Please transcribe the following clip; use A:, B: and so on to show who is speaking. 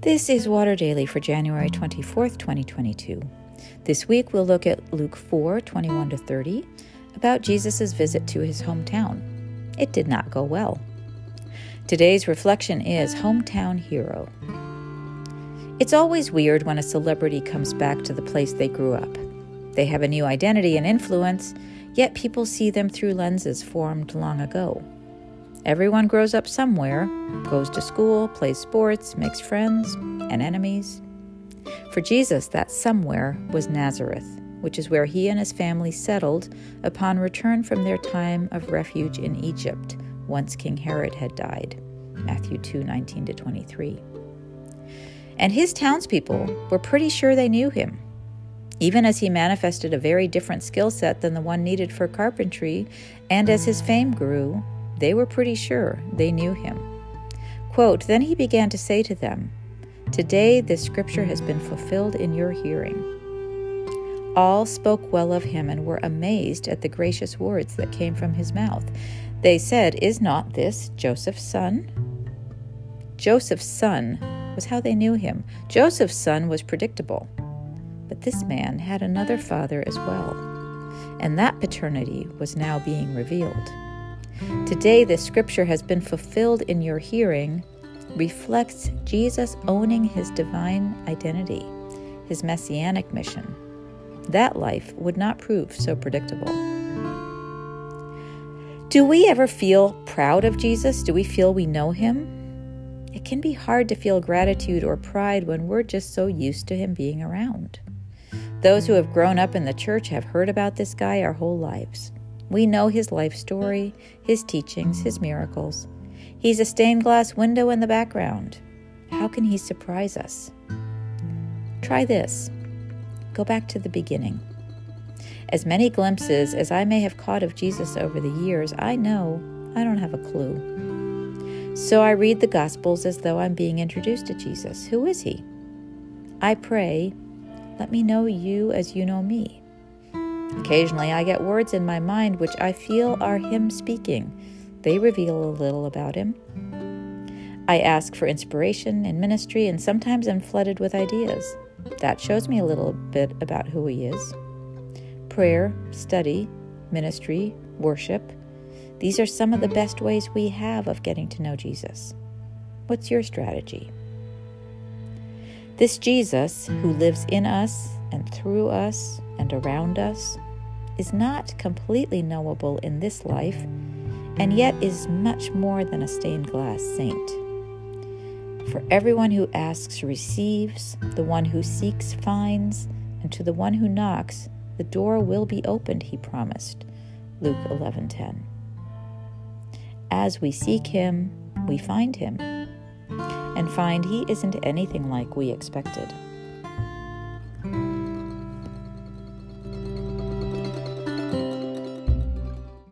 A: This is Water Daily for January 24th, 2022. This week we'll look at Luke 4 21 to 30 about Jesus' visit to his hometown. It did not go well. Today's reflection is Hometown Hero. It's always weird when a celebrity comes back to the place they grew up. They have a new identity and influence, yet people see them through lenses formed long ago. Everyone grows up somewhere, goes to school, plays sports, makes friends and enemies. For Jesus, that somewhere was Nazareth, which is where he and his family settled upon return from their time of refuge in Egypt, once King Herod had died. Matthew 2 19 to 23. And his townspeople were pretty sure they knew him. Even as he manifested a very different skill set than the one needed for carpentry, and as his fame grew, they were pretty sure they knew him. Quote, then he began to say to them, Today this scripture has been fulfilled in your hearing. All spoke well of him and were amazed at the gracious words that came from his mouth. They said, Is not this Joseph's son? Joseph's son was how they knew him. Joseph's son was predictable. But this man had another father as well, and that paternity was now being revealed. Today, this scripture has been fulfilled in your hearing, reflects Jesus owning his divine identity, his messianic mission. That life would not prove so predictable. Do we ever feel proud of Jesus? Do we feel we know him? It can be hard to feel gratitude or pride when we're just so used to him being around. Those who have grown up in the church have heard about this guy our whole lives. We know his life story, his teachings, his miracles. He's a stained glass window in the background. How can he surprise us? Try this. Go back to the beginning. As many glimpses as I may have caught of Jesus over the years, I know I don't have a clue. So I read the Gospels as though I'm being introduced to Jesus. Who is he? I pray, let me know you as you know me. Occasionally, I get words in my mind which I feel are Him speaking. They reveal a little about Him. I ask for inspiration in ministry, and sometimes I'm flooded with ideas. That shows me a little bit about who He is. Prayer, study, ministry, worship these are some of the best ways we have of getting to know Jesus. What's your strategy? This Jesus, who lives in us and through us and around us, is not completely knowable in this life, and yet is much more than a stained glass saint. For everyone who asks receives, the one who seeks finds, and to the one who knocks, the door will be opened, he promised. Luke 11:10. As we seek him, we find him, and find he isn't anything like we expected.